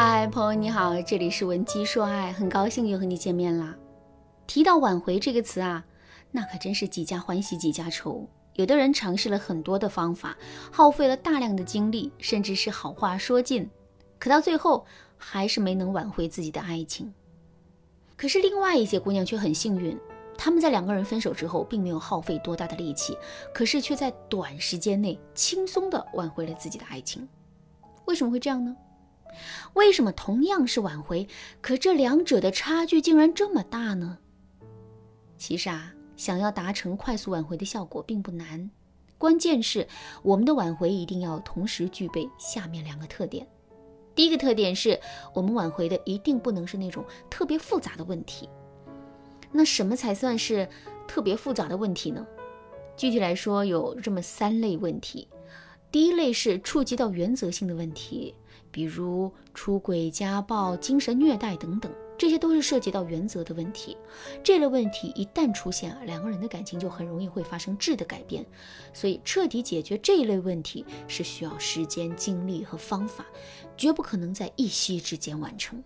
嗨，朋友你好，这里是文姬说爱，很高兴又和你见面啦。提到挽回这个词啊，那可真是几家欢喜几家愁。有的人尝试了很多的方法，耗费了大量的精力，甚至是好话说尽，可到最后还是没能挽回自己的爱情。可是另外一些姑娘却很幸运，她们在两个人分手之后，并没有耗费多大的力气，可是却在短时间内轻松的挽回了自己的爱情。为什么会这样呢？为什么同样是挽回，可这两者的差距竟然这么大呢？其实啊，想要达成快速挽回的效果并不难，关键是我们的挽回一定要同时具备下面两个特点。第一个特点是我们挽回的一定不能是那种特别复杂的问题。那什么才算是特别复杂的问题呢？具体来说，有这么三类问题。第一类是触及到原则性的问题。比如出轨、家暴、精神虐待等等，这些都是涉及到原则的问题。这类问题一旦出现啊，两个人的感情就很容易会发生质的改变。所以，彻底解决这一类问题是需要时间、精力和方法，绝不可能在一夕之间完成。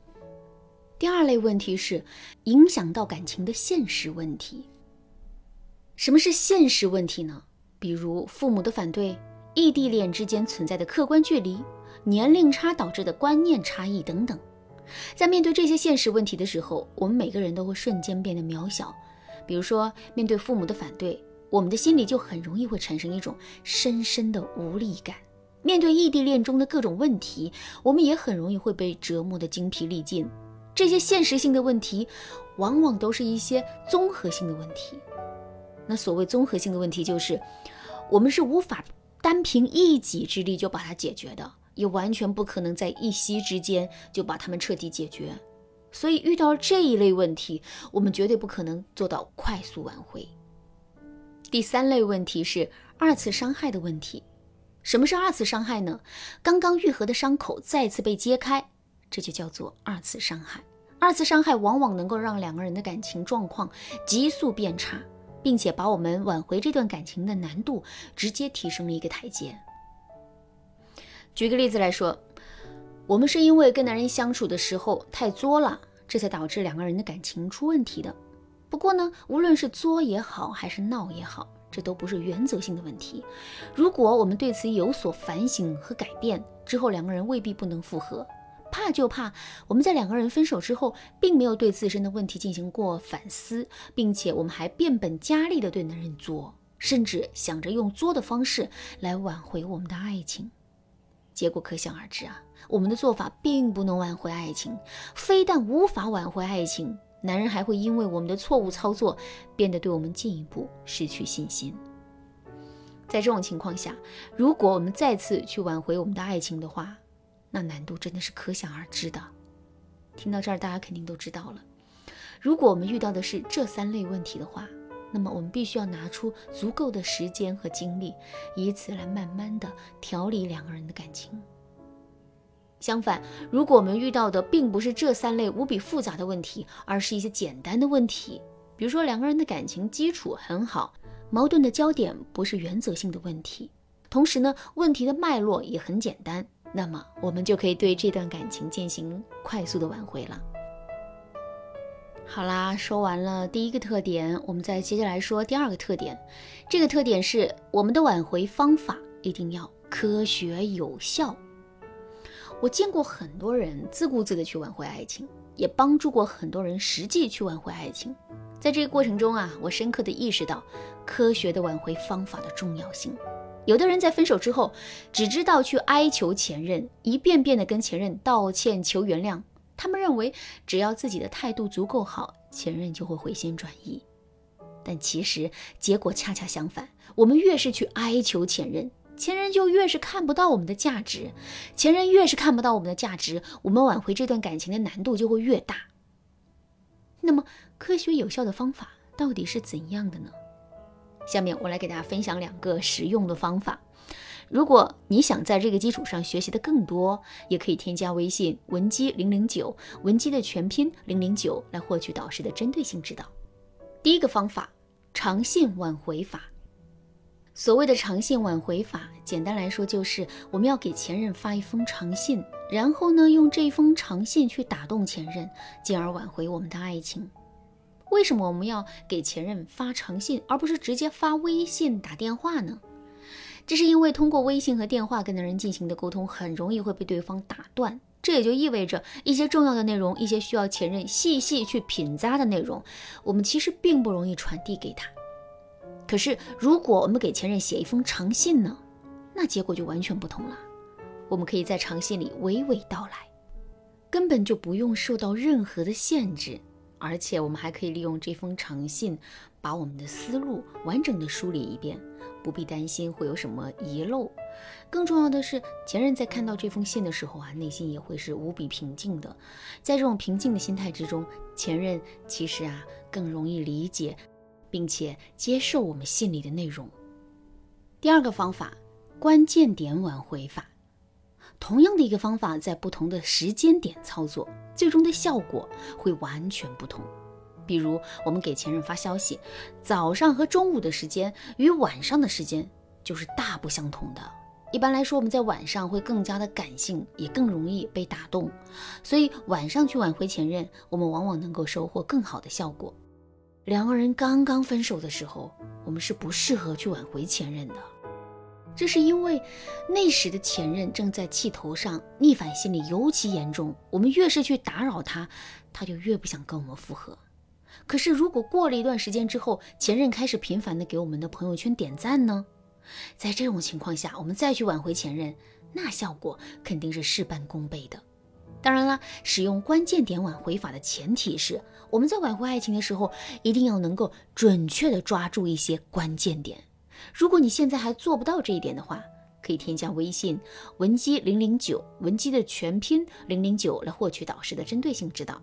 第二类问题是影响到感情的现实问题。什么是现实问题呢？比如父母的反对、异地恋之间存在的客观距离。年龄差导致的观念差异等等，在面对这些现实问题的时候，我们每个人都会瞬间变得渺小。比如说，面对父母的反对，我们的心里就很容易会产生一种深深的无力感；面对异地恋中的各种问题，我们也很容易会被折磨得精疲力尽。这些现实性的问题，往往都是一些综合性的问题。那所谓综合性的问题，就是我们是无法单凭一己之力就把它解决的。也完全不可能在一夕之间就把他们彻底解决，所以遇到这一类问题，我们绝对不可能做到快速挽回。第三类问题是二次伤害的问题。什么是二次伤害呢？刚刚愈合的伤口再次被揭开，这就叫做二次伤害。二次伤害往往能够让两个人的感情状况急速变差，并且把我们挽回这段感情的难度直接提升了一个台阶。举个例子来说，我们是因为跟男人相处的时候太作了，这才导致两个人的感情出问题的。不过呢，无论是作也好，还是闹也好，这都不是原则性的问题。如果我们对此有所反省和改变之后，两个人未必不能复合。怕就怕我们在两个人分手之后，并没有对自身的问题进行过反思，并且我们还变本加厉的对男人作，甚至想着用作的方式来挽回我们的爱情。结果可想而知啊，我们的做法并不能挽回爱情，非但无法挽回爱情，男人还会因为我们的错误操作，变得对我们进一步失去信心。在这种情况下，如果我们再次去挽回我们的爱情的话，那难度真的是可想而知的。听到这儿，大家肯定都知道了。如果我们遇到的是这三类问题的话，那么我们必须要拿出足够的时间和精力，以此来慢慢的调理两个人的感情。相反，如果我们遇到的并不是这三类无比复杂的问题，而是一些简单的问题，比如说两个人的感情基础很好，矛盾的焦点不是原则性的问题，同时呢，问题的脉络也很简单，那么我们就可以对这段感情进行快速的挽回了。好啦，说完了第一个特点，我们再接下来说第二个特点。这个特点是我们的挽回方法一定要科学有效。我见过很多人自顾自的去挽回爱情，也帮助过很多人实际去挽回爱情。在这个过程中啊，我深刻的意识到科学的挽回方法的重要性。有的人在分手之后，只知道去哀求前任，一遍遍的跟前任道歉求原谅。他们认为，只要自己的态度足够好，前任就会回心转意。但其实结果恰恰相反，我们越是去哀求前任，前任就越是看不到我们的价值。前任越是看不到我们的价值，我们挽回这段感情的难度就会越大。那么，科学有效的方法到底是怎样的呢？下面我来给大家分享两个实用的方法。如果你想在这个基础上学习的更多，也可以添加微信文姬零零九，文姬的全拼零零九，来获取导师的针对性指导。第一个方法，长线挽回法。所谓的长信挽回法，简单来说就是我们要给前任发一封长信，然后呢，用这封长信去打动前任，进而挽回我们的爱情。为什么我们要给前任发长信，而不是直接发微信、打电话呢？这是因为通过微信和电话跟男人进行的沟通，很容易会被对方打断。这也就意味着一些重要的内容，一些需要前任细细去品咂的内容，我们其实并不容易传递给他。可是，如果我们给前任写一封长信呢，那结果就完全不同了。我们可以在长信里娓娓道来，根本就不用受到任何的限制，而且我们还可以利用这封长信，把我们的思路完整的梳理一遍，不必担心会有什么遗漏。更重要的是，前任在看到这封信的时候啊，内心也会是无比平静的。在这种平静的心态之中，前任其实啊更容易理解。并且接受我们信里的内容。第二个方法，关键点挽回法，同样的一个方法，在不同的时间点操作，最终的效果会完全不同。比如，我们给前任发消息，早上和中午的时间与晚上的时间就是大不相同的。一般来说，我们在晚上会更加的感性，也更容易被打动，所以晚上去挽回前任，我们往往能够收获更好的效果。两个人刚刚分手的时候，我们是不适合去挽回前任的。这是因为那时的前任正在气头上，逆反心理尤其严重。我们越是去打扰他，他就越不想跟我们复合。可是如果过了一段时间之后，前任开始频繁的给我们的朋友圈点赞呢？在这种情况下，我们再去挽回前任，那效果肯定是事半功倍的。当然了，使用关键点挽回法的前提是，我们在挽回爱情的时候，一定要能够准确的抓住一些关键点。如果你现在还做不到这一点的话，可以添加微信文姬零零九，文姬的全拼零零九来获取导师的针对性指导。